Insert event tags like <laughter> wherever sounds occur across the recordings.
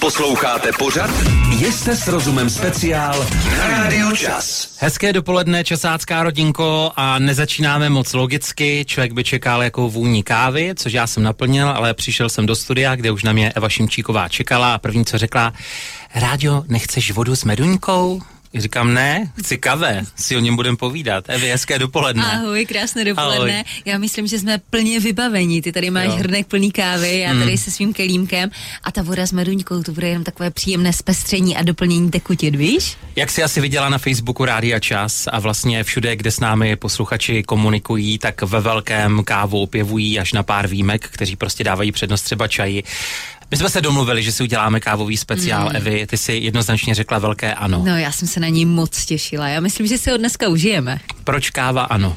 Posloucháte pořad? Jste s rozumem speciál na Radio Čas. Hezké dopoledne, časácká rodinko a nezačínáme moc logicky. Člověk by čekal jako vůní kávy, což já jsem naplnil, ale přišel jsem do studia, kde už na mě Eva Šimčíková čekala a první, co řekla, Rádio, nechceš vodu s meduňkou? Říkám, ne, chci kave, si o něm budem povídat. Evi, hezké dopoledne. Ahoj, krásné dopoledne. Ahoj. Já myslím, že jsme plně vybavení. Ty tady máš Jo. hrnek plný kávy, já tady se svým kelímkem a ta voda s meduňkou, to bude jenom takové příjemné zpestření a doplnění tekutin, víš? Jak si asi viděla na Facebooku Rádia Čas a vlastně všude, kde s námi posluchači komunikují, tak ve velkém kávu opěvují až na pár výjimek, kteří prostě dávají přednost třeba čaji. My jsme se domluvili, že si uděláme kávový speciál, mm. Evi, ty si jednoznačně řekla velké ano. No, já jsem se na něj moc těšila. Já myslím, že si ho dneska užijeme. Proč káva ano?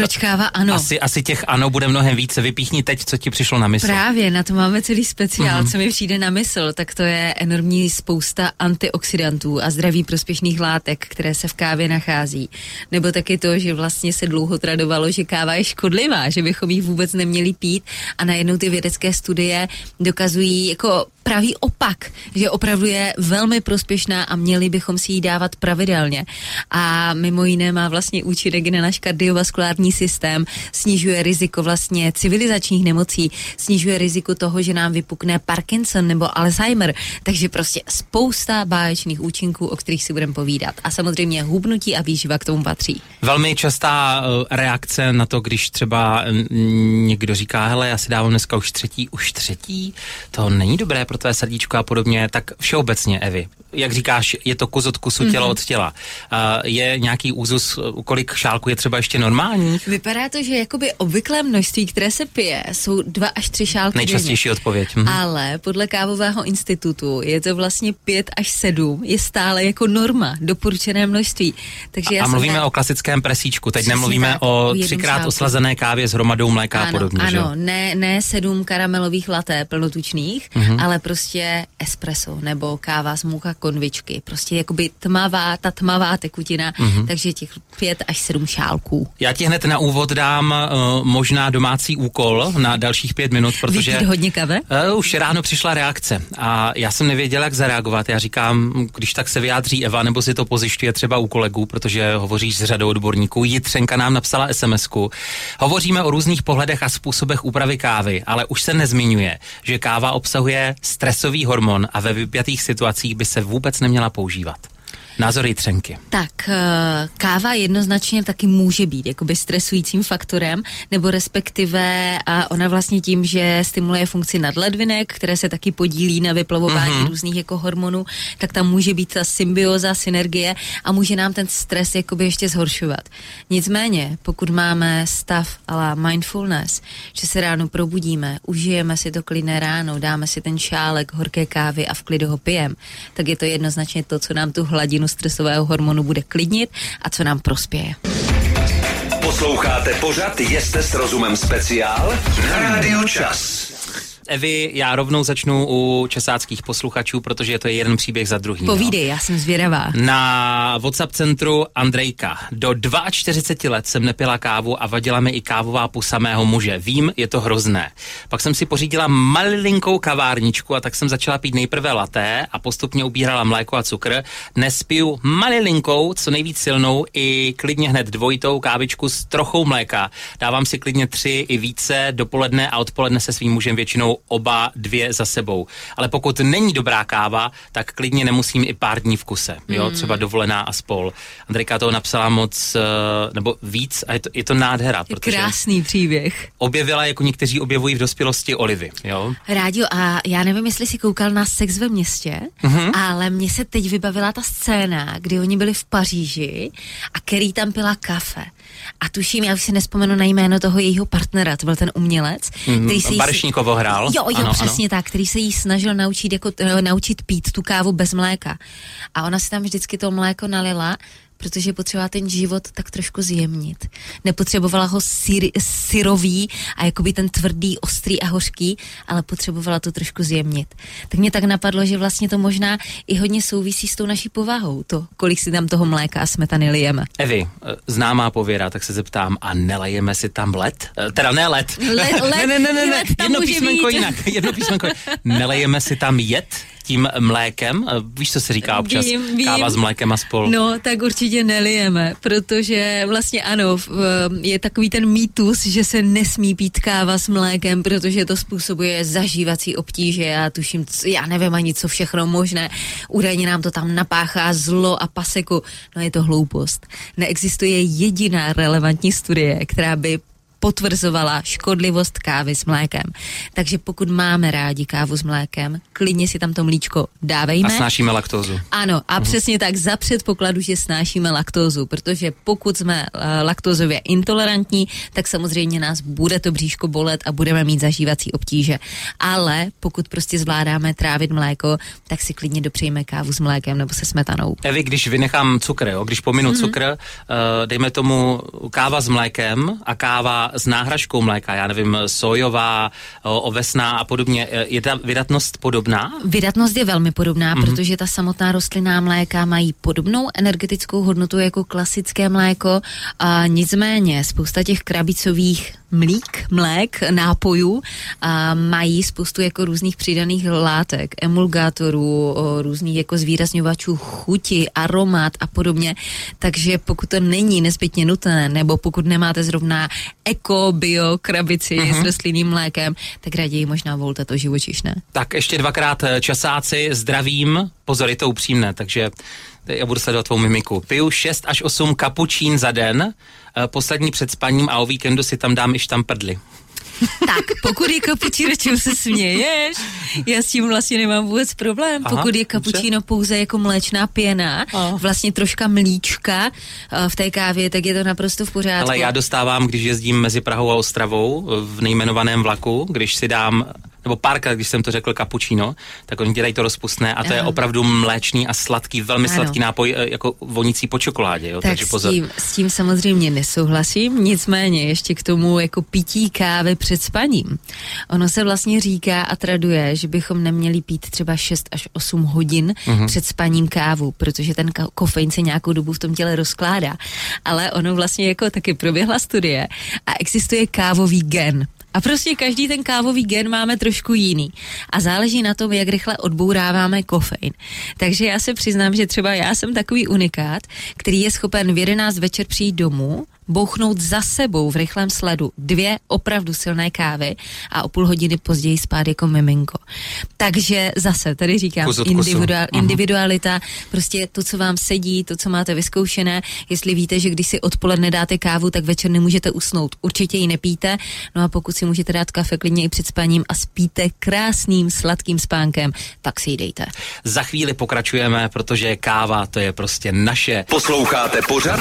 Proč káva ano? Asi, asi těch ano bude mnohem více. Vypíchni teď, co ti přišlo na mysl. Právě, na to máme celý speciál, Mhm. mm-hmm. co mi přijde na mysl, tak to je enormní spousta antioxidantů a zdraví prospěšných látek, které se v kávě nachází. Nebo taky to, že vlastně se dlouho tradovalo, že káva je škodlivá, že bychom ji vůbec neměli pít a najednou ty vědecké studie dokazují jako pravý opak, že opravdu je velmi prospěšná a měli bychom si ji dávat pravidelně. A mimo jiné má vlastně účinek na náš kardiovaskulární systém, snižuje riziko vlastně civilizačních nemocí, snižuje riziko toho, že nám vypukne Parkinson nebo Alzheimer. Takže prostě spousta báječných účinků, o kterých si budeme povídat. A samozřejmě hubnutí a výživa k tomu patří. Velmi častá eh, reakce na to, když třeba mm, někdo říká, hele, já si dávám dneska už třetí, už třetí, to není dobré pro tvé srdíčko a podobně, tak všeobecně, Evi, jak říkáš, je to kus od kusu, tělo od těla. Uh, je nějaký úzus, kolik šálků je třeba ještě normální? Vypadá to, že jakoby obvyklé množství, které se pije, jsou dva až tři šálky denně. Nejčastější odpověď. Hm. Ale podle kávového institutu je to vlastně pět až sedm, je stále jako norma, doporučené množství. Takže já A mluvíme ne- o klasickém presíčku, teď Přesně nemluvíme tak, o třikrát šálku. oslazené kávě s hromadou mléka a ano, podobně, že? ano, jo? ne, ne sedm karamelových laté plnotučných, Mhm. mm-hmm. ale prostě espresso nebo káva z mouka konvičky. Prostě jakoby tmavá, ta tmavá tekutina, Mhm. mm-hmm. takže těch pět až sedm šálků. Já ti hned na úvod dám uh, možná domácí úkol na dalších pět minut, protože... Vypít hodně kave? Uh, už ráno přišla reakce a já jsem nevěděl, jak zareagovat. Já říkám, když tak se vyjádří Eva, nebo si to pozjišťuje třeba u kolegů, protože hovoříš s řadou odborníků. Jitřenka nám napsala SMS-ku. Hovoříme o různých pohledech a způsobech úpravy kávy, ale už se nezmiňuje, že káva obsahuje stresový hormon a ve vypjatých situacích by se vůbec neměla používat. Názor Jitřenky. Tak eh, káva jednoznačně taky může být jakoby stresujícím faktorem, nebo respektive a ona vlastně tím, že stimuluje funkci nadledvinek, které se taky podílí na vyplavování Mhm. mm-hmm. různých jako hormonů, tak tam může být ta symbioza, synergie a může nám ten stres jakoby ještě zhoršovat. Nicméně, pokud máme stav ala mindfulness, že se ráno probudíme, užijeme si to klidné ráno, dáme si ten šálek horké kávy a v klidu ho pijem, tak je to jednoznačně to, co nám tu hladinu stresového hormonu bude klidnit a co nám prospěje. Posloucháte pořad Jste s rozumem speciál na Radio Čas. Evi, já rovnou začnu u česáckých posluchačů, protože to je jeden příběh za druhým. jo. Povídej, já jsem zvědavá. Na WhatsApp centru Andrejka. Do 42 let jsem nepila kávu a vadila mi i kávová pusa mého muže. Vím, je to hrozné. Pak jsem si pořídila malinkou kavárničku a tak jsem začala pít nejprve laté a postupně ubírala mléko a cukr. Dnes piju malilinkou, co nejvíc silnou i klidně hned dvojitou kávičku s trochou mléka. Dávám si klidně tři i více dopoledne a odpoledne se svým mužem většinou oba dvě za sebou. Ale pokud není dobrá káva, tak klidně nemusím i pár dní v kuse. Jo, třeba dovolená a spol. Andrejka toho napsala moc, eh, nebo víc a je to, je to nádhera, Je protože krásný příběh. objevila, jako někteří objevují v dospělosti olivy. Jo? Rádio, a já nevím, jestli jsi koukal na Sex ve městě, mm-hmm. ale mně se teď vybavila ta scéna, kdy oni byli v Paříži a Kerry tam pila kafe. A tuším, já už si nespomenu na jméno toho jejího partnera, to byl ten umělec, který se jí... Barešníkovo hrál. Jo, jo, Ano, ano, ano. přesně tak, který se jí snažil naučit, jako, eh, naučit pít tu kávu bez mléka. A ona si tam vždycky to mléko nalila protože potřebovala ten život tak trošku zjemnit. Nepotřebovala ho syr, syrový a jakoby ten tvrdý, ostrý a hořký, ale potřebovala to trošku zjemnit. Tak mě tak napadlo, že vlastně to možná i hodně souvisí s tou naší povahou, to, kolik si tam toho mléka a smetany lijeme. Evi, eh, známá pověra, tak se zeptám, a nelejeme si tam led? Eh, Teda ne led. Le- <laughs> led- ne, ne, ne, ne, ne. jedno písmenko jinak. Jedno písmenko. Nelejeme si tam jed? Tím mlékem? Víš, co se říká občas? Vím, vím. Káva s mlékem a spol. No, tak určitě nelijeme, protože vlastně ano, je takový ten mýtus, že se nesmí pít káva s mlékem, protože to způsobuje zažívací obtíže. Já tuším, já nevím ani co všechno možné. Údajně nám to tam napáchá zlo a paseku. No je to hloupost. Neexistuje jediná relevantní studie, která by potvrzovala škodlivost kávy s mlékem. Takže pokud máme rádi kávu s mlékem, klidně si tam to mlíčko dávejme. A snášíme laktózu. Ano, a uh-huh. přesně tak za předpokladu, že snášíme laktózu, protože pokud jsme uh, laktózově intolerantní, tak samozřejmě nás bude to bříško bolet a budeme mít zažívací obtíže. Ale pokud prostě zvládáme trávit mléko, tak si klidně dopřejme kávu s mlékem nebo se smetanou. Evi, když vynechám cukr, jo, když pominu uh-huh. cukr, uh, dejme tomu káva s mlékem a káva s náhražkou mléka, já nevím, sojová, ovesná a podobně, je ta vydatnost podobná? Vydatnost je velmi podobná, mm-hmm. protože ta samotná rostlinná mléka mají podobnou energetickou hodnotu jako klasické mléko, a nicméně spousta těch krabicových mlík, mlék, nápojů a mají spoustu jako různých přidaných látek, emulgátorů, různých jako zvýrazňovačů chuti, aromat a podobně. Takže pokud to není nezbytně nutné, nebo pokud nemáte zrovna eko, bio krabici uh-huh. s rostlinným mlékem, tak raději možná volte to živočišné. Tak ještě dvakrát eh, časáci, zdravím, pozor, je to upřímné, takže já budu sledovat tvou mimiku. Piju 6 až 8 kapučín za den, eh, poslední před spaním a o víkendu si tam dám i štamprdly. <laughs> Tak, pokud je kapučíno, čím se směješ, já s tím vlastně nemám vůbec problém. Aha, pokud je kapučíno pouze jako mléčná pěna, Aha. vlastně troška mlíčka eh, v té kávě, tak je to naprosto v pořádku. Ale já dostávám, když jezdím mezi Prahou a Ostravou v nejmenovaném vlaku, když si dám nebo párkrát, když jsem to řekl kapučino, tak oni dělají to rozpustné a to ano. je opravdu mléčný a sladký, velmi ano. sladký nápoj, e, jako vonící po čokoládě. Jo? Tak Takže pozor. S, tím, s tím samozřejmě nesouhlasím, nicméně ještě k tomu jako pití kávy před spaním. Ono se vlastně říká a traduje, že bychom neměli pít třeba 6 až 8 hodin uh-huh. před spaním kávu, protože ten kofein se nějakou dobu v tom těle rozkládá. Ale ono vlastně jako taky proběhla studie a existuje kávový gen. A prostě každý ten kávový gen máme trošku jiný. A záleží na tom, jak rychle odbouráváme kofein. Takže já se přiznám, že třeba já jsem takový unikát, který je schopen v 11 večer přijít domů, bouchnout za sebou v rychlém sledu dvě opravdu silné kávy a o půl hodiny později spát jako miminko. Takže zase, tady říkám, individual, uh-huh. individualita, prostě to, co vám sedí, to, co máte vyzkoušené, jestli víte, že když si odpoledne dáte kávu, tak večer nemůžete usnout. Určitě ji nepíte, no a pokud si můžete dát kafe klidně i před spaním a spíte krásným sladkým spánkem, tak si ji dejte. Za chvíli pokračujeme, protože káva to je prostě naše. Posloucháte pořad?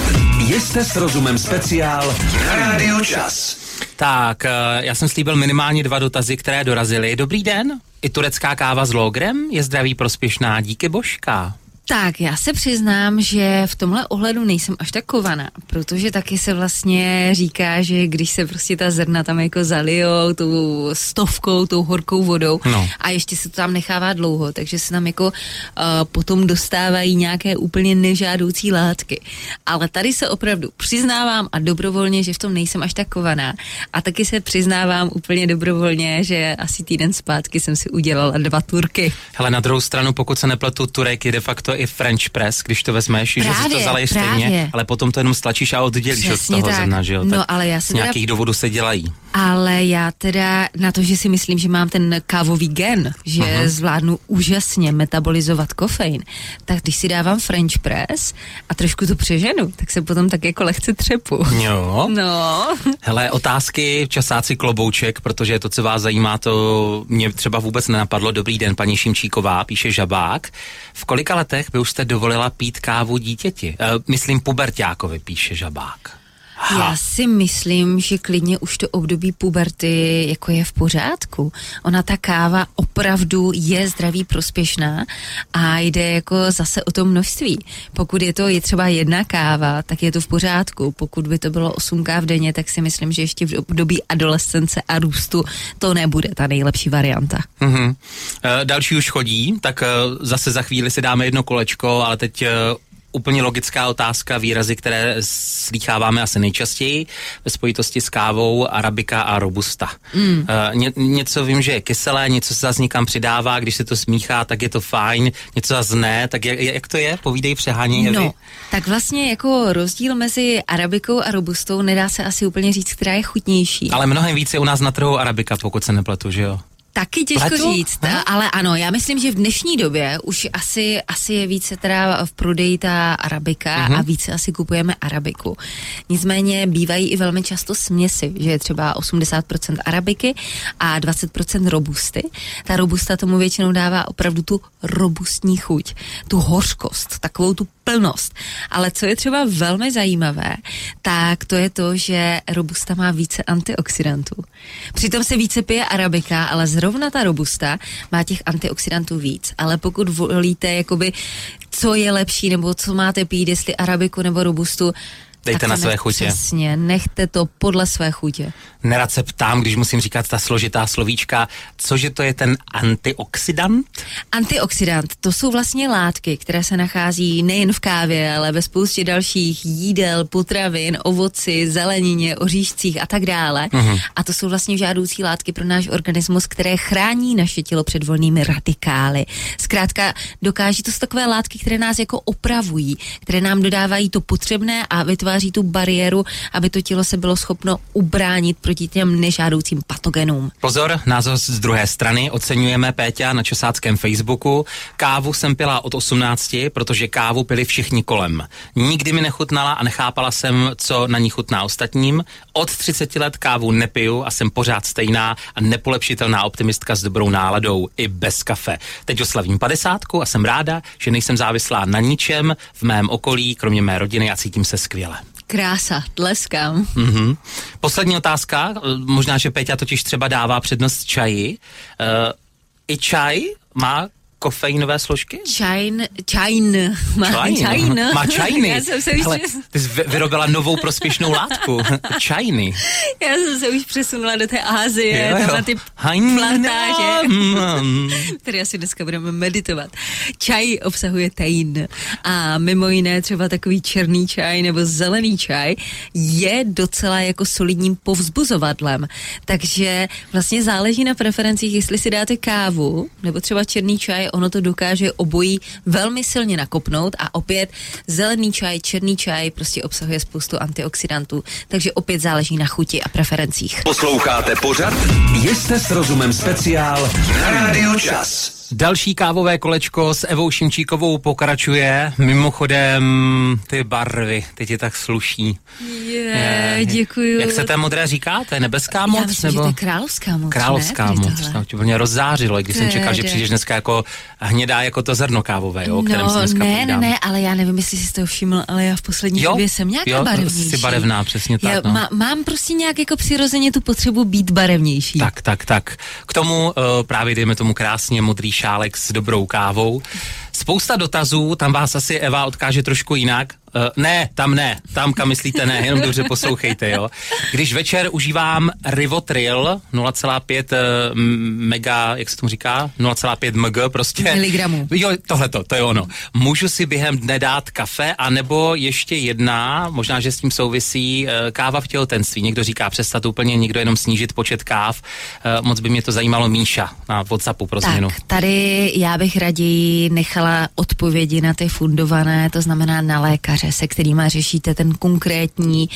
Jste s rozumem speciál Radio Čas. Tak, eh, já jsem slíbil minimálně dva dotazy, které dorazily. Dobrý den, i turecká káva s logrem je zdraví prospěšná, díky božka. Tak, já se přiznám, že v tomhle ohledu nejsem až tak kovaná, protože taky se vlastně říká, že když se prostě ta zrna tam jako zalijou tou stovkou, tou horkou vodou no. a ještě se to tam nechává dlouho, takže se tam jako uh, potom dostávají nějaké úplně nežádoucí látky. Ale tady se opravdu přiznávám a dobrovolně, že v tom nejsem až tak kovaná. A taky se přiznávám úplně dobrovolně, že asi týden zpátky jsem si udělala dva turky. Hele, na druhou stranu, pokud se nepletu, turek je de facto i French press, když to vezmeš, právě, že si to zaleješ stejně, ale potom to jenom stlačíš a oddělíš Přesně od toho zrna, že jo? No, ale já z nějakých teda... důvodů se dělají. Ale já teda na to, že si myslím, že mám ten kávový gen, že uh-huh. zvládnu úžasně metabolizovat kofein, tak když si dávám French press a trošku to přeženu, tak se potom tak jako lehce třepu. Jo. <laughs> No. Hele, otázky, časáci klobouček, protože to, co vás zajímá, to mě třeba vůbec nenapadlo. Dobrý den, paní Šimčíková, píše Žabák. V kolika letech by už jste dovolila pít kávu dítěti? E, myslím pubertákovi, píše Žabák. Ha. Já si myslím, že klidně už to období puberty jako je v pořádku. Ona ta káva opravdu je zdraví prospěšná a jde jako zase o to množství. Pokud je to je třeba jedna káva, tak je to v pořádku. Pokud by to bylo 8 káv denně, tak si myslím, že ještě v období adolescence a růstu to nebude ta nejlepší varianta. Mm-hmm. E, další už chodí, tak e, zase za chvíli si dáme jedno kolečko, ale teď e, úplně logická otázka, výrazy, které slýcháváme asi nejčastěji ve spojitosti s kávou, arabika a robusta. Mm. Uh, ně, něco vím, že je kyselé, něco se zase někam přidává, když se to smíchá, tak je to fajn, něco zase ne, tak jak, jak to je? Povídej přehání. No, tak vlastně jako rozdíl mezi arabikou a robustou nedá se asi úplně říct, která je chutnější. Ale mnohem více je u nás na trhu arabika, pokud se nepletu, že jo? Taky těžko Pletu? říct, ha? ale ano, já myslím, že v dnešní době už asi, asi je více teda v prodeji ta arabika uh-huh. a více asi kupujeme arabiku. Nicméně bývají i velmi často směsi, že je třeba 80% arabiky a 20% robusty. Ta robusta tomu většinou dává opravdu tu robustní chuť, tu hořkost, takovou tu plnost. Ale co je třeba velmi zajímavé, tak to je to, že robusta má více antioxidantů. Přitom se více pije arabika, ale zrovna ta robusta má těch antioxidantů víc. Ale pokud volíte, jakoby, co je lepší, nebo co máte pít, jestli arabiku nebo robustu, Dejte na své chutě. Přesně, nechte to podle své chutě. Nerad se ptám, když musím říkat ta složitá slovíčka, cože to je ten antioxidant? Antioxidant, to jsou vlastně látky, které se nachází nejen v kávě, ale ve spoustě dalších jídel, potravin, ovoci, zelenině, oříšcích a tak dále. Uh-huh. A to jsou vlastně žádoucí látky pro náš organismus, které chrání naše tělo před volnými radikály. Zkrátka dokáží to jsou takové látky, které nás jako opravují, které nám dodávají to potřebné a vytváří vytváří tu bariéru, aby to tělo se bylo schopno ubránit proti těm nežádoucím patogenům. Pozor, názor z druhé strany. Oceňujeme Péťa na česáckém Facebooku. Kávu jsem pila od 18, protože kávu pili všichni kolem. Nikdy mi nechutnala a nechápala jsem, co na ní chutná ostatním. Od 30 let kávu nepiju a jsem pořád stejná a nepolepšitelná optimistka s dobrou náladou i bez kafe. Teď oslavím 50 a jsem ráda, že nejsem závislá na ničem v mém okolí, kromě mé rodiny a cítím se skvěle. Krása, tleskám. Mm-hmm. Poslední otázka, možná, že Peťa totiž třeba dává přednost čaji. Uh, I čaj má kofeinové složky? Čajn, čajn. Má čajn. čajn. Má čajny. <laughs> Já jsem se už... Hele, ty jsi vyrobila novou prospěšnou látku. <laughs> čajny. Já jsem se už přesunula do té Ázie, jo, jo. tam na ty plantáže, <laughs> které asi dneska budeme meditovat. Čaj obsahuje tein a mimo jiné třeba takový černý čaj nebo zelený čaj je docela jako solidním povzbuzovadlem. Takže vlastně záleží na preferencích, jestli si dáte kávu nebo třeba černý čaj, ono to dokáže obojí velmi silně nakopnout a opět zelený čaj, černý čaj prostě obsahuje spoustu antioxidantů, takže opět záleží na chuti a preferencích. Posloucháte pořad? Jste s rozumem speciál na rádiu Čas. Další kávové kolečko s Evou Šimčíkovou pokračuje. Mimochodem, ty barvy, ty ti tak sluší. Je, je, děkuju. Jak se té modré říká? To je nebeská moc? Já myslím, nebo? že to je královská moc. Královská ne? moc. To tě úplně rozzářilo, když jsem čekal, že přijdeš dneska jako hnědá jako to zrno kávové, jo, kterém no, dneska ne, ne, ne, ale já nevím, jestli jsi to všiml, ale já v poslední jo? době jsem nějaká jo, barevnější. jsi barevná, přesně tak. Já no. má, mám prostě nějak jako přirozeně tu potřebu být barevnější. Tak, tak, tak. K tomu uh, právě dejme tomu krásně modrý šálek s dobrou kávou. Spousta dotazů, tam vás asi Eva odkáže trošku jinak. Uh, ne, tam ne, tam kam myslíte ne, jenom dobře poslouchejte, jo. Když večer užívám Rivotril 0,5 uh, mega, jak se tomu říká, 0,5 mg prostě. Miligramů. Jo, tohleto, to je ono. Můžu si během dne dát kafe, anebo ještě jedna, možná, že s tím souvisí, uh, káva v těhotenství. Někdo říká přestat úplně, někdo jenom snížit počet káv. Uh, moc by mě to zajímalo Míša na Whatsappu pro změnu. Tak, tady já bych raději nechala odpovědi na ty fundované, to znamená na lékaře se kterými řešíte ten konkrétní,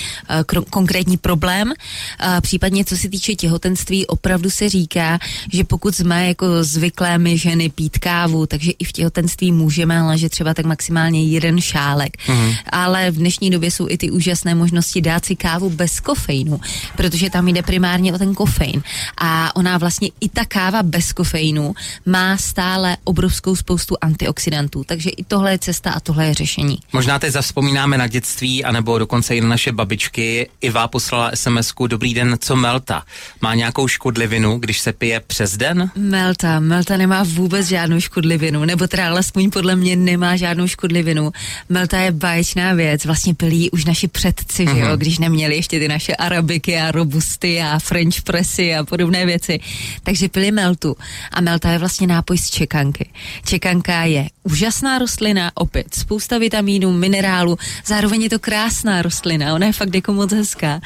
uh, konkrétní problém. Uh, případně co se týče těhotenství, opravdu se říká, že pokud jsme jako zvyklé my ženy pít kávu, takže i v těhotenství můžeme, ale že třeba tak maximálně jeden šálek. Mm. Ale v dnešní době jsou i ty úžasné možnosti dát si kávu bez kofeinu, protože tam jde primárně o ten kofein. A ona vlastně i ta káva bez kofeinu má stále obrovskou spoustu antioxidantů, takže i tohle je cesta a tohle je řešení. Možná teď vzpomínáme na dětství, anebo dokonce i na naše babičky. Iva poslala sms Dobrý den, co Melta? Má nějakou škodlivinu, když se pije přes den? Melta, Melta nemá vůbec žádnou škodlivinu, nebo teda alespoň podle mě nemá žádnou škodlivinu. Melta je báječná věc, vlastně pili už naši předci, mm-hmm. že jo, mhm. když neměli ještě ty naše arabiky a robusty a french pressy a podobné věci. Takže pili Meltu. A Melta je vlastně nápoj z čekanky. Čekanka je úžasná rostlina, opět spousta vitamínů, minerálů, zároveň je to krásná rostlina, ona je fakt jako moc hezká.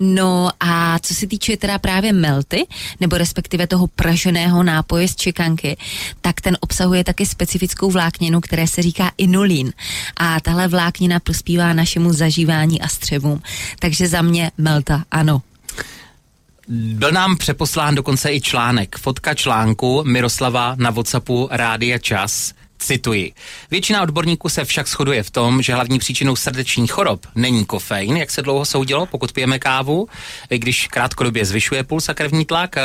No a co se týče teda právě melty, nebo respektive toho praženého nápoje z čekanky, tak ten obsahuje taky specifickou vlákninu, které se říká inulín. A tahle vláknina prospívá našemu zažívání a střevům. Takže za mě melta, ano. Byl nám přeposlán dokonce i článek, fotka článku Miroslava na Whatsappu Rádia Čas. Cituji. Většina odborníků se však shoduje v tom, že hlavní příčinou srdečních chorob není kofein, jak se dlouho soudilo, pokud pijeme kávu, i když krátkodobě zvyšuje puls a krevní tlak, eh,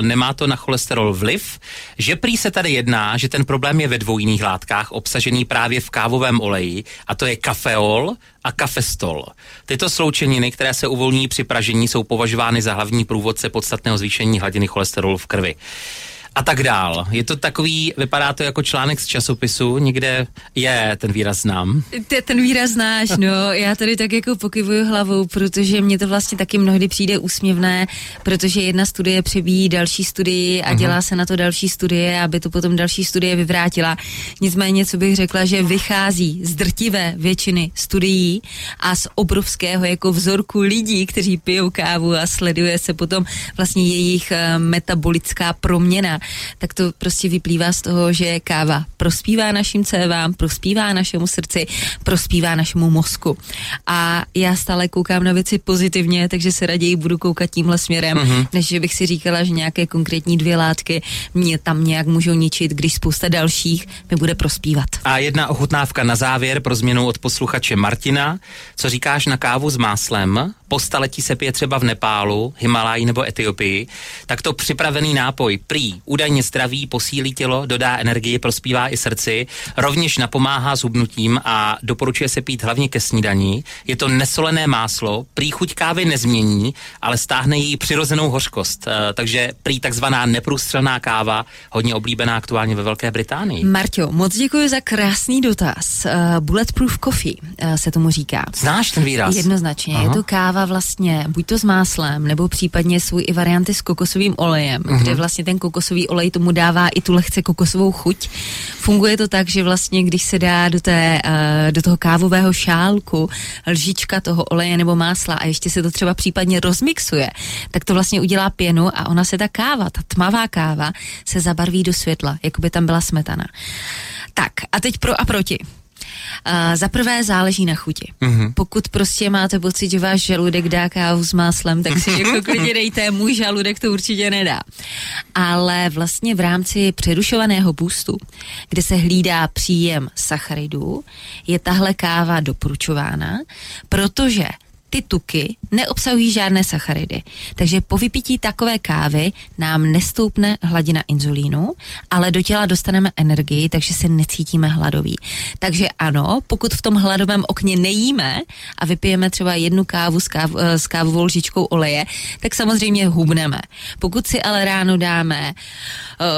nemá to na cholesterol vliv, že prý se tady jedná, že ten problém je ve dvou jiných látkách obsažený právě v kávovém oleji, a to je kafeol a kafestol. Tyto sloučeniny, které se uvolní při pražení, jsou považovány za hlavní průvodce podstatného zvýšení hladiny cholesterolu v krvi a tak dál. Je to takový, vypadá to jako článek z časopisu, někde je ten výraz znám. Ty ten výraz znáš, no, já tady tak jako pokyvuju hlavou, protože mě to vlastně taky mnohdy přijde úsměvné, protože jedna studie přebíjí další studii a uh-huh. dělá se na to další studie, aby to potom další studie vyvrátila. Nicméně, co bych řekla, že vychází z drtivé většiny studií a z obrovského jako vzorku lidí, kteří pijou kávu a sleduje se potom vlastně jejich uh, metabolická proměna tak to prostě vyplývá z toho, že káva prospívá našim cévám, prospívá našemu srdci, prospívá našemu mozku. A já stále koukám na věci pozitivně, takže se raději budu koukat tímhle směrem, uh-huh. než že bych si říkala, že nějaké konkrétní dvě látky mě tam nějak můžou ničit, když spousta dalších mi bude prospívat. A jedna ochutnávka na závěr pro změnu od posluchače Martina. Co říkáš na kávu s máslem? Po staletí se pije třeba v Nepálu, Himalaji nebo Etiopii. Tak to připravený nápoj prý údajně zdraví, posílí tělo, dodá energii, prospívá i srdci, rovněž napomáhá zhubnutím a doporučuje se pít hlavně ke snídaní. Je to nesolené máslo, prý chuť kávy nezmění, ale stáhne její přirozenou hořkost. E, takže prý takzvaná neprůstřelná káva, hodně oblíbená aktuálně ve Velké Británii. Marťo, moc děkuji za krásný dotaz. Uh, bulletproof coffee uh, se tomu říká. Znáš ten výraz? Jednoznačně. Aha. Je to káva vlastně buď to s máslem, nebo případně svůj i varianty s kokosovým olejem, uh-huh. kde vlastně ten kokosový olej tomu dává i tu lehce kokosovou chuť. Funguje to tak, že vlastně, když se dá do, té, uh, do toho kávového šálku lžička toho oleje nebo másla a ještě se to třeba případně rozmixuje, tak to vlastně udělá pěnu a ona se ta káva, ta tmavá káva, se zabarví do světla, jako by tam byla smetana. Tak a teď pro a proti. Za prvé záleží na chuti. Mm-hmm. Pokud prostě máte pocit, že váš žaludek dá kávu s máslem, tak si jako <laughs> klidně dejte, můj žaludek to určitě nedá. Ale vlastně v rámci přerušovaného boostu, kde se hlídá příjem sacharidů, je tahle káva doporučována, protože ty tuky neobsahují žádné sacharidy. Takže po vypití takové kávy nám nestoupne hladina inzulínu, ale do těla dostaneme energii, takže se necítíme hladoví. Takže ano, pokud v tom hladovém okně nejíme a vypijeme třeba jednu kávu s, káv, eh, s kávovou lžičkou oleje, tak samozřejmě hubneme. Pokud si ale ráno dáme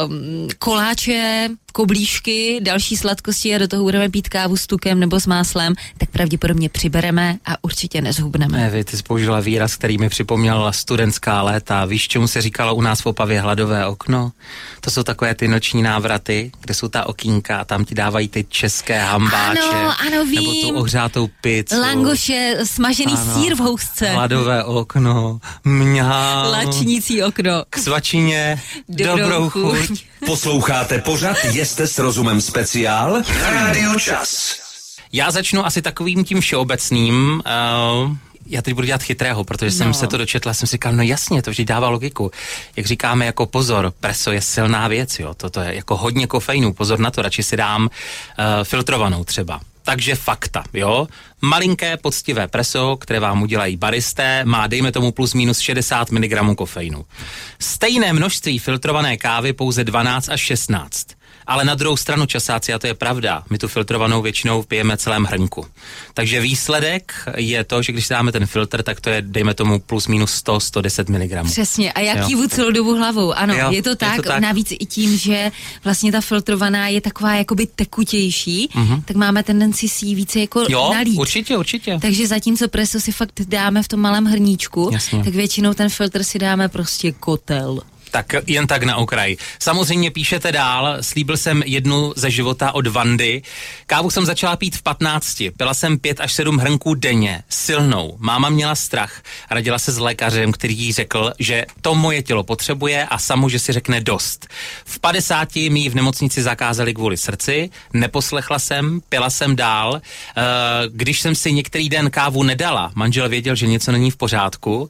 um, koláče, koblížky, další sladkosti a do toho budeme pít kávu s tukem nebo s máslem, tak pravděpodobně přibereme a určitě nezhubneme. Ne, vy ty jsi použila výraz, který mi připomněl studentská léta. Víš, čemu se říkalo u nás v Opavě hladové okno? To jsou takové ty noční návraty, kde jsou ta okýnka a tam ti dávají ty české hambáče. Ano, ano, vím. Nebo tu ohřátou pizzu. Langoše, smažený ano, sír v housce. Hladové okno, mňá. Lačnící okno. K svačině, dobrou, dobrou chuť. chuť. Posloucháte pořad Jeste s rozumem speciál Rádiu Čas. Já začnu asi takovým tím všeobecným. Uh, já teď budu dělat chytrého, protože no. jsem se to dočetla, jsem si říkal, no jasně, to vždy dává logiku. Jak říkáme jako pozor, preso je silná věc, jo, toto je jako hodně kofeinu, pozor na to, radši si dám uh, filtrovanou třeba. Takže fakta, jo. Malinké poctivé preso, které vám udělají baristé, má dejme tomu plus minus 60 mg kofeinu. Stejné množství filtrované kávy pouze 12 až 16. Ale na druhou stranu časáci, a to je pravda, my tu filtrovanou většinou pijeme celém hrnku. Takže výsledek je to, že když dáme ten filtr, tak to je, dejme tomu, plus minus 100-110 mg. Přesně. A jak jívu celou dobu hlavou. Ano, jo, je, to tak, je to tak. Navíc i tím, že vlastně ta filtrovaná je taková jakoby tekutější, mm-hmm. tak máme tendenci si ji více jako jo, nalít. určitě, určitě. Takže zatímco preso si fakt dáme v tom malém hrníčku, Jasně. tak většinou ten filtr si dáme prostě kotel. Tak jen tak na okraj. Samozřejmě píšete dál, slíbil jsem jednu ze života od Vandy. Kávu jsem začala pít v 15. Pila jsem pět až sedm hrnků denně, silnou. Máma měla strach. Radila se s lékařem, který jí řekl, že to moje tělo potřebuje a samo, že si řekne dost. V 50 mi ji v nemocnici zakázali kvůli srdci, neposlechla jsem, pila jsem dál. Eh, když jsem si některý den kávu nedala, manžel věděl, že něco není v pořádku.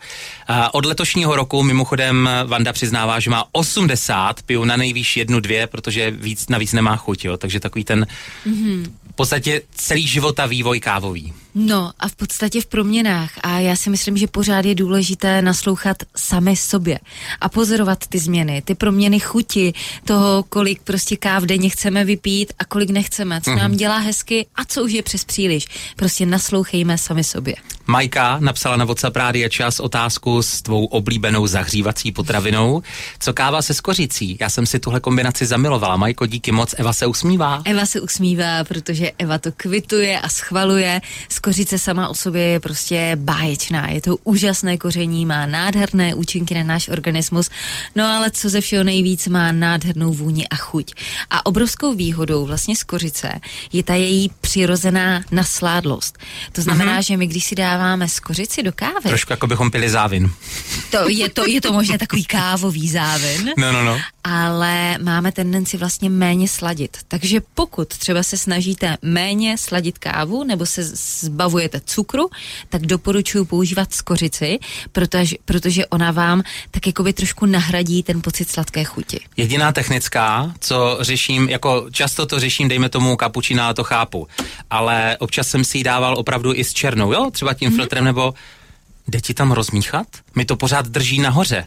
Eh, od letošního roku mimochodem Vanda přiznává, že má 80, piju na nejvýš jednu, dvě, protože víc navíc nemá chuť, jo, takže takový ten mm-hmm. v podstatě celý život a vývoj kávový. No a v podstatě v proměnách a já si myslím, že pořád je důležité naslouchat sami sobě a pozorovat ty změny, ty proměny chuti, toho, kolik prostě káv denně chceme vypít a kolik nechceme, co mm-hmm. nám dělá hezky a co už je přes příliš. Prostě naslouchejme sami sobě. Majka napsala na WhatsApp Rádia Čas otázku s tvou oblíbenou zahřívací potravinou. Co káva se skořicí? Já jsem si tuhle kombinaci zamilovala. Majko, díky moc. Eva se usmívá. Eva se usmívá, protože Eva to kvituje a schvaluje. Skořice sama o sobě je prostě báječná. Je to úžasné koření, má nádherné účinky na náš organismus. No ale co ze všeho nejvíc má nádhernou vůni a chuť. A obrovskou výhodou vlastně skořice je ta její přirozená nasládlost. To znamená, mm-hmm. že my když si dáváme skořici do kávy. Trošku jako bychom pili závin. To je to, je to možná takový kávový závin. No, no, no. Ale máme tendenci vlastně méně sladit. Takže pokud třeba se snažíte méně sladit kávu nebo se zbavujete cukru, tak doporučuji používat skořici, protože, protože ona vám tak jako by trošku nahradí ten pocit sladké chuti. Jediná technická, co řeším, jako často to řeším, dejme tomu kapučina, to chápu, ale občas jsem si ji dával opravdu i s černou, jo, třeba tím tím mm-hmm. filtrem, nebo jde ti tam rozmíchat? Mi to pořád drží nahoře.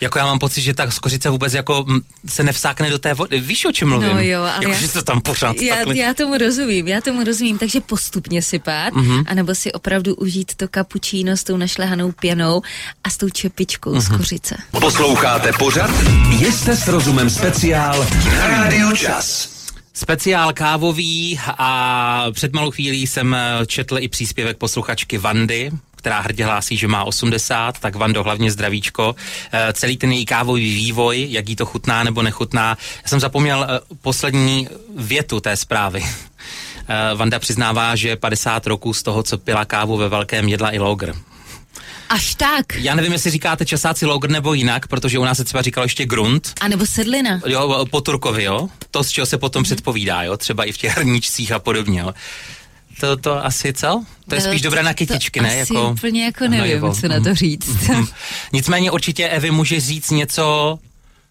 Jako já mám pocit, že ta skořice vůbec jako se nevsákne do té vody. Víš, o čem mluvím? No jo, ale jako, já, že to tam pořád já, takhle... já tomu rozumím, já tomu rozumím, takže postupně sypat, mm-hmm. anebo si opravdu užít to kapučíno s tou našlehanou pěnou a s tou čepičkou mm-hmm. z kořice. Posloucháte pořad? Jste s rozumem speciál na Radio Čas. Speciál kávový a před malou chvílí jsem eh, četl i příspěvek posluchačky Vandy, která hrdě hlásí, že má 80, tak Vando hlavně zdravíčko. E, celý ten její kávový vývoj, jak jí to chutná nebo nechutná. Já jsem zapomněl e, poslední větu té zprávy. E, Vanda přiznává, že 50 roků z toho, co pila kávu ve velkém, jedla i logr. Až tak. Já nevím, jestli říkáte časáci logr nebo jinak, protože u nás se třeba říkalo ještě grunt. A nebo sedlina. Jo, po Turkovi, jo. To, z čeho se potom předpovídá, jo. Třeba i v těch hrníčcích a podobně, jo. To, to asi co? To je spíš dobré na kytičky, to ne? Asi jako, úplně jako nevím, no, co na to mhm. říct. <laughs> Mhm. Nicméně určitě Evi může říct něco,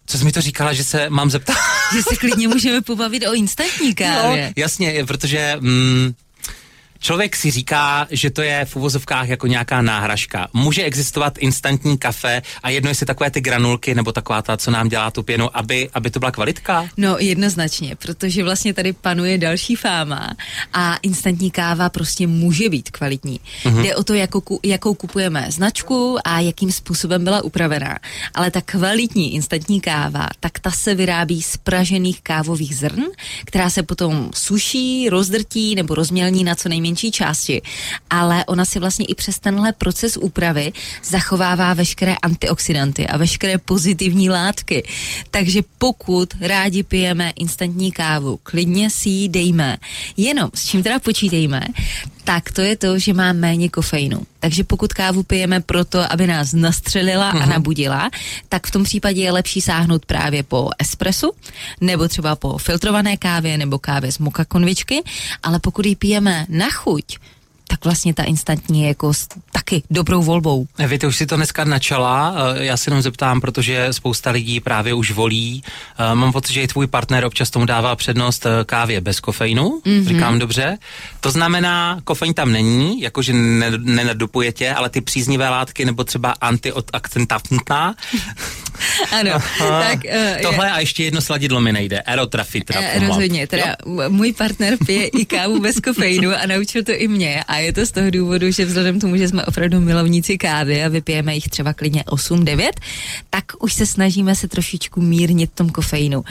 co jsi mi to říkala, že se mám zeptat? že se klidně můžeme pobavit o instantní kávě. <laughs> No, jasně, protože... Mm, Člověk si říká, že to je v uvozovkách jako nějaká náhražka. Může existovat instantní kafe a jedno jestli takové ty granulky nebo taková ta, co nám dělá tu pěnu, aby, aby to byla kvalitka? No jednoznačně, protože vlastně tady panuje další fáma a instantní káva prostě může být kvalitní. Mm-hmm. Jde o to, jakou, jakou kupujeme značku a jakým způsobem byla upravená. Ale ta kvalitní instantní káva, tak ta se vyrábí z pražených kávových zrn, která se potom suší, rozdrtí nebo rozmělní na co nejméně menší části, ale ona si vlastně i přes tenhle proces úpravy zachovává veškeré antioxidanty a veškeré pozitivní látky. Takže pokud rádi pijeme instantní kávu, klidně si ji dejme. Jenom s čím teda počítejme, tak to je to, že má méně kofeinu. Takže pokud kávu pijeme proto, aby nás nastřelila a mhm. nabudila, tak v tom případě je lepší sáhnout právě po espresu, nebo třeba po filtrované kávě, nebo kávě z moka konvičky, ale pokud ji pijeme na chuť, tak vlastně ta instantní je jako taky dobrou volbou. Vy ty už si to dneska načala, eh, já se jenom zeptám, protože spousta lidí právě už volí. Eh, mám pocit, že i tvůj partner občas tomu dává přednost eh, kávě bez kofeinu, mm-hmm. říkám dobře. To znamená, kofein tam není, jakože nenadupuje tě, ale ty příznivé látky nebo třeba antioxidantná. <laughs> ano, tak... Uh, Tohle je... a ještě jedno sladidlo mi nejde, erotrafit. Uh, rozhodně, teda jo? můj partner pije i kávu bez kofeinu a naučil to i mě a je to z toho důvodu, že vzhledem tomu, že jsme opravdu milovníci kávy a vypijeme jich třeba klidně 8-9, tak už se snažíme se trošičku mírnit tom kofeinu.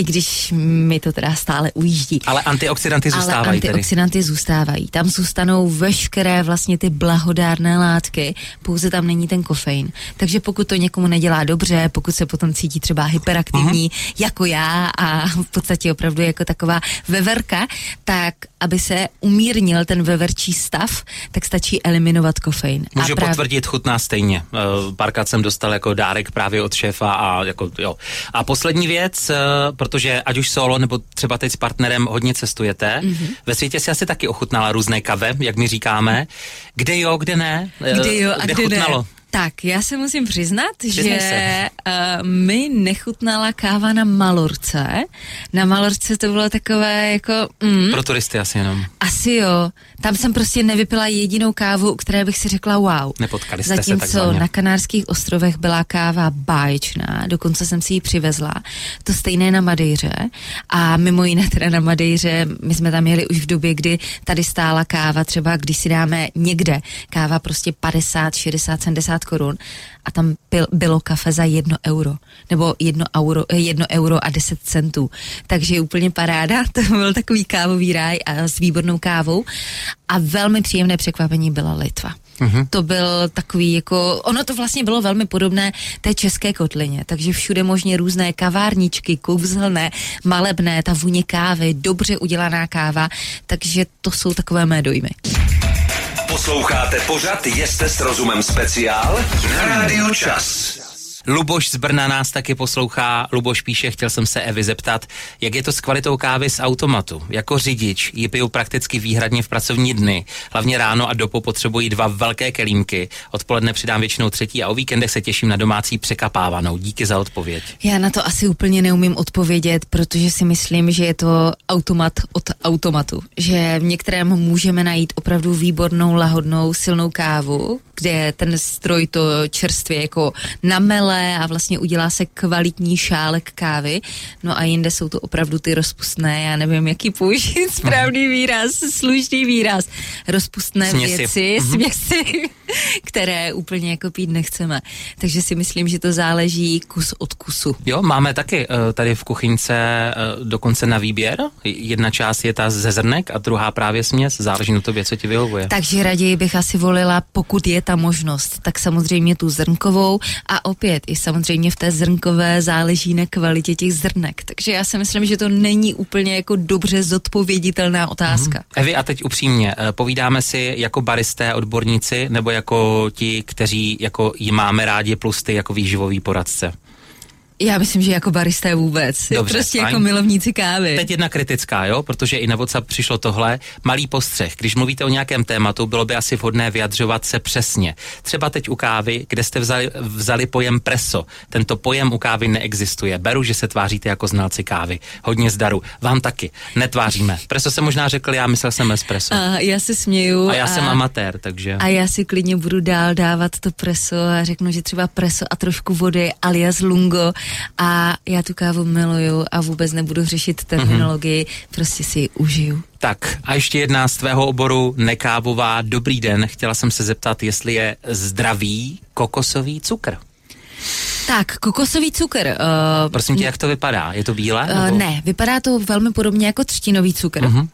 I když mi to teda stále ujíždí. Ale antioxidanty zůstávají Ale antioxidanty tedy. zůstávají. Tam zůstanou veškeré vlastně ty blahodárné látky, pouze tam není ten kofein. Takže pokud to někomu nedělá dobře, pokud se potom cítí třeba hyperaktivní, uh-huh. jako já a v podstatě opravdu jako taková veverka, tak aby se umírnil ten veverčí stav, tak stačí eliminovat kofein. Můžu a práv... potvrdit, chutná stejně. Párkrát jsem dostal jako dárek právě od šéfa a jako jo. A poslední věc, uh, protože ať už solo nebo třeba teď s partnerem hodně cestujete, mm-hmm. ve světě si asi taky ochutnala různé kave, jak my říkáme. Kde jo, kde ne? Kde jo a kde, kde chutnalo? ne? Tak, já se musím přiznat, Přiznaj že uh, mi nechutnala káva na Malorce. Na Malorce to bylo takové jako... Mm, Pro turisty asi jenom. Asi jo. Tam jsem prostě nevypila jedinou kávu, které bych si řekla wow. Nepotkali jste Zatímco se takzvaně. na Kanárských ostrovech byla káva báječná, dokonce jsem si ji přivezla. To stejné na Madejře. A mimo jiné teda na Madejře, my jsme tam jeli už v době, kdy tady stála káva, třeba když si dáme někde káva prostě 50, 60, 70 korun a tam byl, bylo kafe za jedno euro, nebo jedno euro, jedno euro a 10 centů. Takže úplně paráda, <laughs> to byl takový kávový ráj a s výbornou kávou a velmi příjemné překvapení byla Litva. Mm-hmm. To byl takový jako, ono to vlastně bylo velmi podobné té české kotlině, takže všude možně různé kavárničky, kouzelné, malebné, ta vůně kávy, dobře udělaná káva, takže to jsou takové mé dojmy. Posloucháte pořad Jeste s rozumem speciál na Rádiu Čas. Luboš z Brna nás taky poslouchá. Luboš píše, chtěl jsem se Evy zeptat, jak je to s kvalitou kávy z automatu. Jako řidič ji piju prakticky výhradně v pracovní dny. Hlavně ráno a dopo potřebují dva velké kelímky. Odpoledne přidám většinou třetí a o víkendech se těším na domácí překapávanou. Díky za odpověď. Já na to asi úplně neumím odpovědět, protože si myslím, že je to automat od automatu. Že v některém můžeme najít opravdu výbornou, lahodnou, silnou kávu, kde ten stroj to čerstvě jako namele a vlastně udělá se kvalitní šálek kávy. No a jinde jsou to opravdu ty rozpustné, já nevím, jaký použít <laughs> správný výraz, slušný výraz. Rozpustné Směsi. věci, Mhm. směsi, <laughs> které úplně jako pít nechceme. Takže si myslím, že to záleží kus od kusu. Jo, máme taky uh, tady v kuchyňce uh, dokonce na výběr. Jedna část je ta ze zrnek a druhá právě směs. Záleží na tobě, co ti vyhovuje. Takže raději bych asi volila, pokud je ta možnost, tak samozřejmě tu zrnkovou a opět i samozřejmě v té zrnkové záleží na kvalitě těch zrnek. Takže já si myslím, že to není úplně jako dobře zodpověditelná otázka. Mhm. Evi, a teď upřímně, eh, povídáme si jako baristé, odborníci, nebo jako ti, kteří jako ji máme rádi, plus ty jako výživový poradce? Já myslím, že jako baristé vůbec. Dobře, prostě fajn. jako milovníci kávy. Teď jedna kritická, jo, protože i na WhatsApp přišlo tohle. Malý postřeh. Když mluvíte o nějakém tématu, bylo by asi vhodné vyjadřovat se přesně. Třeba teď u kávy, kde jste vzali, vzali pojem preso. Tento pojem u kávy neexistuje. Beru, že se tváříte jako znalci kávy. Hodně zdaru. Vám taky. Netváříme. Preso jsem možná řekl, já myslel jsem espresso. A já se směju. A já jsem amatér, takže... A já si klidně budu dál dávat to preso a řeknu, že třeba preso a trošku vody alias lungo a já tu kávu miluju a vůbec nebudu řešit terminologii, mm-hmm. prostě si ji užiju. Tak a ještě jedna z tvého oboru, nekávová. Dobrý den, chtěla jsem se zeptat, jestli je zdravý kokosový cukr. Tak, kokosový cukr. Uh, Prosím tě, jak to vypadá? Je to bílé? uh, nebo- ne, vypadá to velmi podobně jako třtinový cukr. Mhm.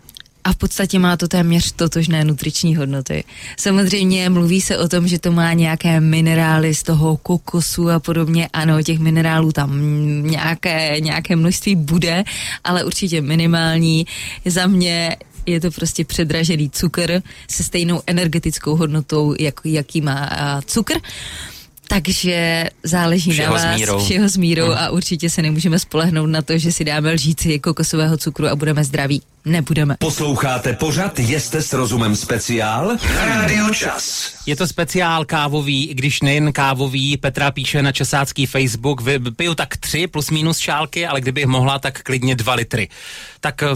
A v podstatě má to téměř totožné nutriční hodnoty. Samozřejmě mluví se o tom, že to má nějaké minerály z toho kokosu a podobně. Ano, těch minerálů tam nějaké, nějaké množství bude, ale určitě minimální. Za mě je to prostě předražený cukr se stejnou energetickou hodnotou, jak, jaký má cukr. Takže záleží Všeho na s vás, mírou. všeho s mírou Hmm. a určitě se nemůžeme spolehnout na to, že si dáme lžíci kokosového cukru a budeme zdraví. Nebudeme. Posloucháte pořad Jeste s rozumem speciál Rádiu Čas. Je to speciál kávový, i když nejen kávový. Petra píše na česácký Facebook, vy, piju tak tři plus minus šálky, ale kdybych mohla, tak klidně dva litry. Tak eh,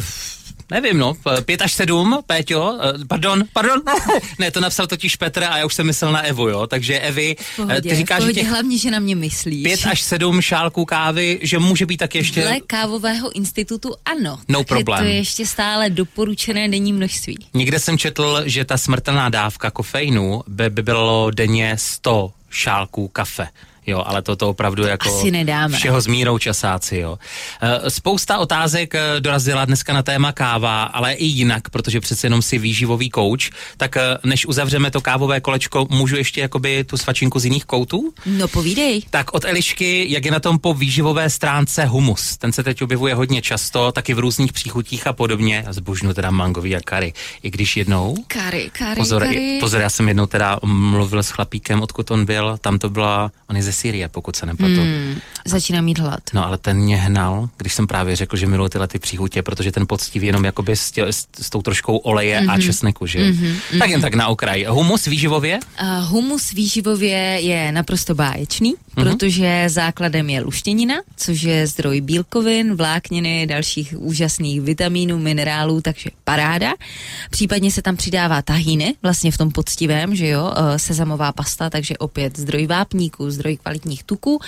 nevím, no, pět až sedm, Péťo, eh, pardon, pardon, <laughs> ne, to napsal totiž Petr a já už jsem myslel na Evu, jo, takže Evi, eh, pohodě, ty říkáš, že pohodě těch hlavně, že na mě myslíš. pět až sedm šálků kávy, že může být tak ještě... Dle kávového institutu ano. No problém. To je ještě stále doporučené denní množství. Někde jsem četl, že ta smrtelná dávka kofeinu by, by bylo denně 100 šálků kafe. Jo, ale to to opravdu jako Asi nedáme. všeho s mírou časáci, jo. Eh, Spousta otázek eh, dorazila dneska na téma káva, ale i jinak, protože přece jenom si výživový kouč, tak eh, než uzavřeme to kávové kolečko, můžu ještě jakoby tu svačinku z jiných koutů? No povídej. Tak od Elišky, jak je na tom po výživové stránce humus. Ten se teď objevuje hodně často, taky v různých příchutích a podobně. A zbožňu teda mangový a kary. I když jednou, Kary, kary, pozor, kary. pozor, já jsem jednou teda mluvil s chlapíkem, odkud on byl, tam to byla, on je ze Syrie, pokud se nepletu. Hmm, začínám mít hlad. No ale ten mě hnal, když jsem právě řekl, že miluji tyhle ty příchutě, protože ten poctivý jenom jakoby s, tě, s, s tou troškou oleje mm-hmm. a česneku, že? Mm-hmm. Tak jen tak na okraj. Humus výživově? Uh, humus výživově je naprosto báječný, Mhm. Mm-hmm. protože základem je luštěnina, což je zdroj bílkovin, vlákniny, dalších úžasných vitamínů, minerálů, takže paráda. Případně se tam přidává tahíny, vlastně v tom poctivém, že jo, uh, sezamová pasta, takže opět zdroj vápníků, zdroj kvalitních tuků.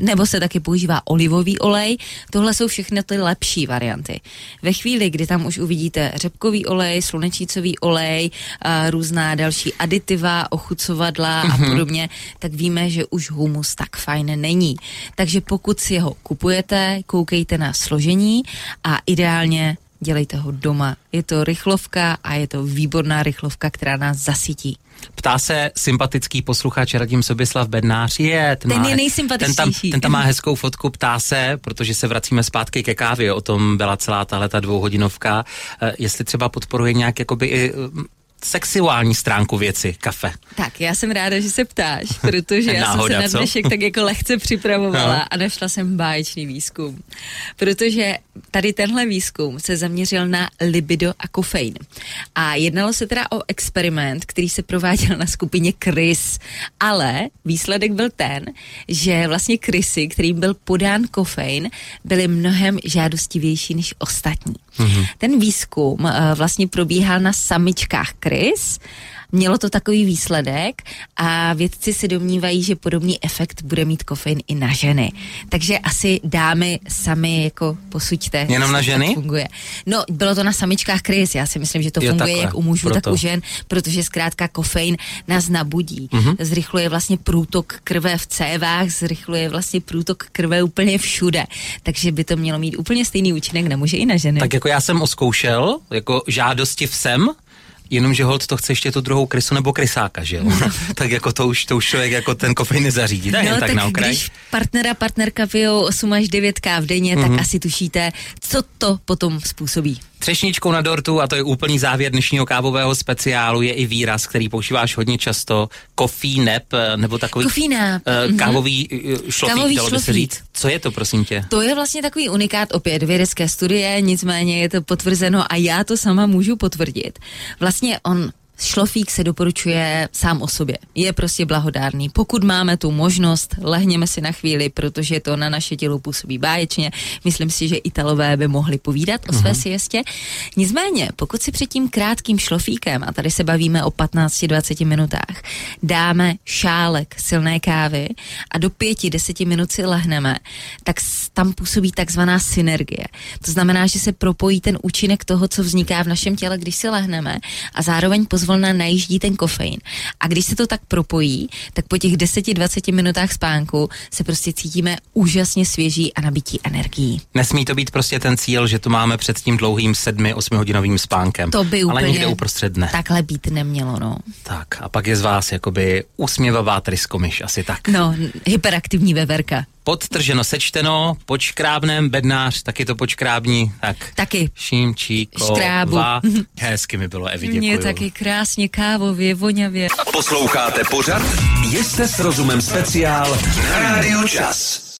Nebo se taky používá olivový olej. Tohle jsou všechny ty lepší varianty. Ve chvíli, kdy tam už uvidíte řepkový olej, slunečnicový olej, a různá další aditiva, ochucovadla mm-hmm. a podobně, tak víme, že už humus tak fajn není. Takže pokud si ho kupujete, koukejte na složení a ideálně dělejte ho doma. Je to rychlovka a je to výborná rychlovka, která nás zasytí. Ptá se sympatický posluchač Radim Sobislav Bednář. Je, ten, Ten má, je ten, tam, nejsympatičtější. ten tam má hezkou fotku, ptá se, protože se vracíme zpátky ke kávě, o tom byla celá tahle ta dvouhodinovka, eh, jestli třeba podporuje nějak jakoby i sexuální stránku věci, kafe. Tak, já jsem ráda, že se ptáš, protože <laughs> já Náhoda, jsem se na dnešek tak jako lehce připravovala No. a našla jsem báječný výzkum. Protože tady tenhle výzkum se zaměřil na libido a kofein. A jednalo se teda o experiment, který se prováděl na skupině Chris, ale výsledek byl ten, že vlastně Chrisy, kterým byl podán kofein, byly mnohem žádostivější než ostatní. Mm-hmm. Ten výzkum uh, vlastně probíhal na samičkách Chris, Mělo to takový výsledek a vědci se domnívají, že podobný efekt bude mít kofein i na ženy. Takže asi dámy sami jako posuďte. Jenom na ženy? Funguje. No, bylo to na samičkách Chris. Já si myslím, že to Jo, funguje takhle, jak u mužů, proto. tak u žen, protože zkrátka kofein nás nabudí. Mhm. Mm-hmm. Zrychluje vlastně průtok krve v cévách, zrychluje vlastně průtok krve úplně všude. Takže by to mělo mít úplně stejný účinek na muže i na ženy. Tak jako já jsem oskoušel, jako žádosti sem, Jenomže hold to chce ještě tu druhou krysu nebo krysáka, že jo? <laughs> tak jako to už, to už člověk jako ten kofein nezařídí. Tak, jen tak, tak na okraj. když partnera, partnerka pijou 8 až 9 káv denně, mm-hmm. Mhm. tak asi tušíte, co to potom způsobí. Třešničkou na dortu, a to je úplný závěr dnešního kávového speciálu, je i výraz, který používáš hodně často, coffee nap, eh, nebo takový Coffee nap, eh, mhm. kávový eh, šlofík, Kávový dalo by se říct. Co je to, prosím tě? To je vlastně takový unikát opět vědecké studie, nicméně je to potvrzeno a já to sama můžu potvrdit. Vlastně on Šlofík se doporučuje sám o sobě. Je prostě blahodárný. Pokud máme tu možnost, lehněme si na chvíli, protože to na naše tělo působí báječně. Myslím si, že Italové by mohli povídat o své siestě. Nicméně, pokud si před tím krátkým šlofíkem, a tady se bavíme o 15-20 minutách, dáme šálek silné kávy a do 5-10 minut si lehneme, tak tam působí takzvaná synergie. To znamená, že se propojí ten účinek toho, co vzniká v našem těle, když si lehneme a zároveň pozvolna najíždí ten kofein. A když se to tak propojí, tak po těch 10-20 minutách spánku se prostě cítíme úžasně svěží a nabití energií. Nesmí to být prostě ten cíl, že to máme před tím dlouhým 7-8 hodinovým spánkem. To by Ale úplně někde uprostřed dne. takhle být nemělo, no. Tak a pak je z vás jakoby usměvavá tryskomyš, asi tak. No, hyperaktivní veverka. Podtrženo, sečteno, počkrábnem, bednář, taky to počkrábní, tak. Taky. Šímčíko, Škrábu. va. Hezky mi bylo, Evi, děkuju. Mně taky krásně kávově, voňavě. Posloucháte pořad? Jste s rozumem speciál na Rádiu Čas.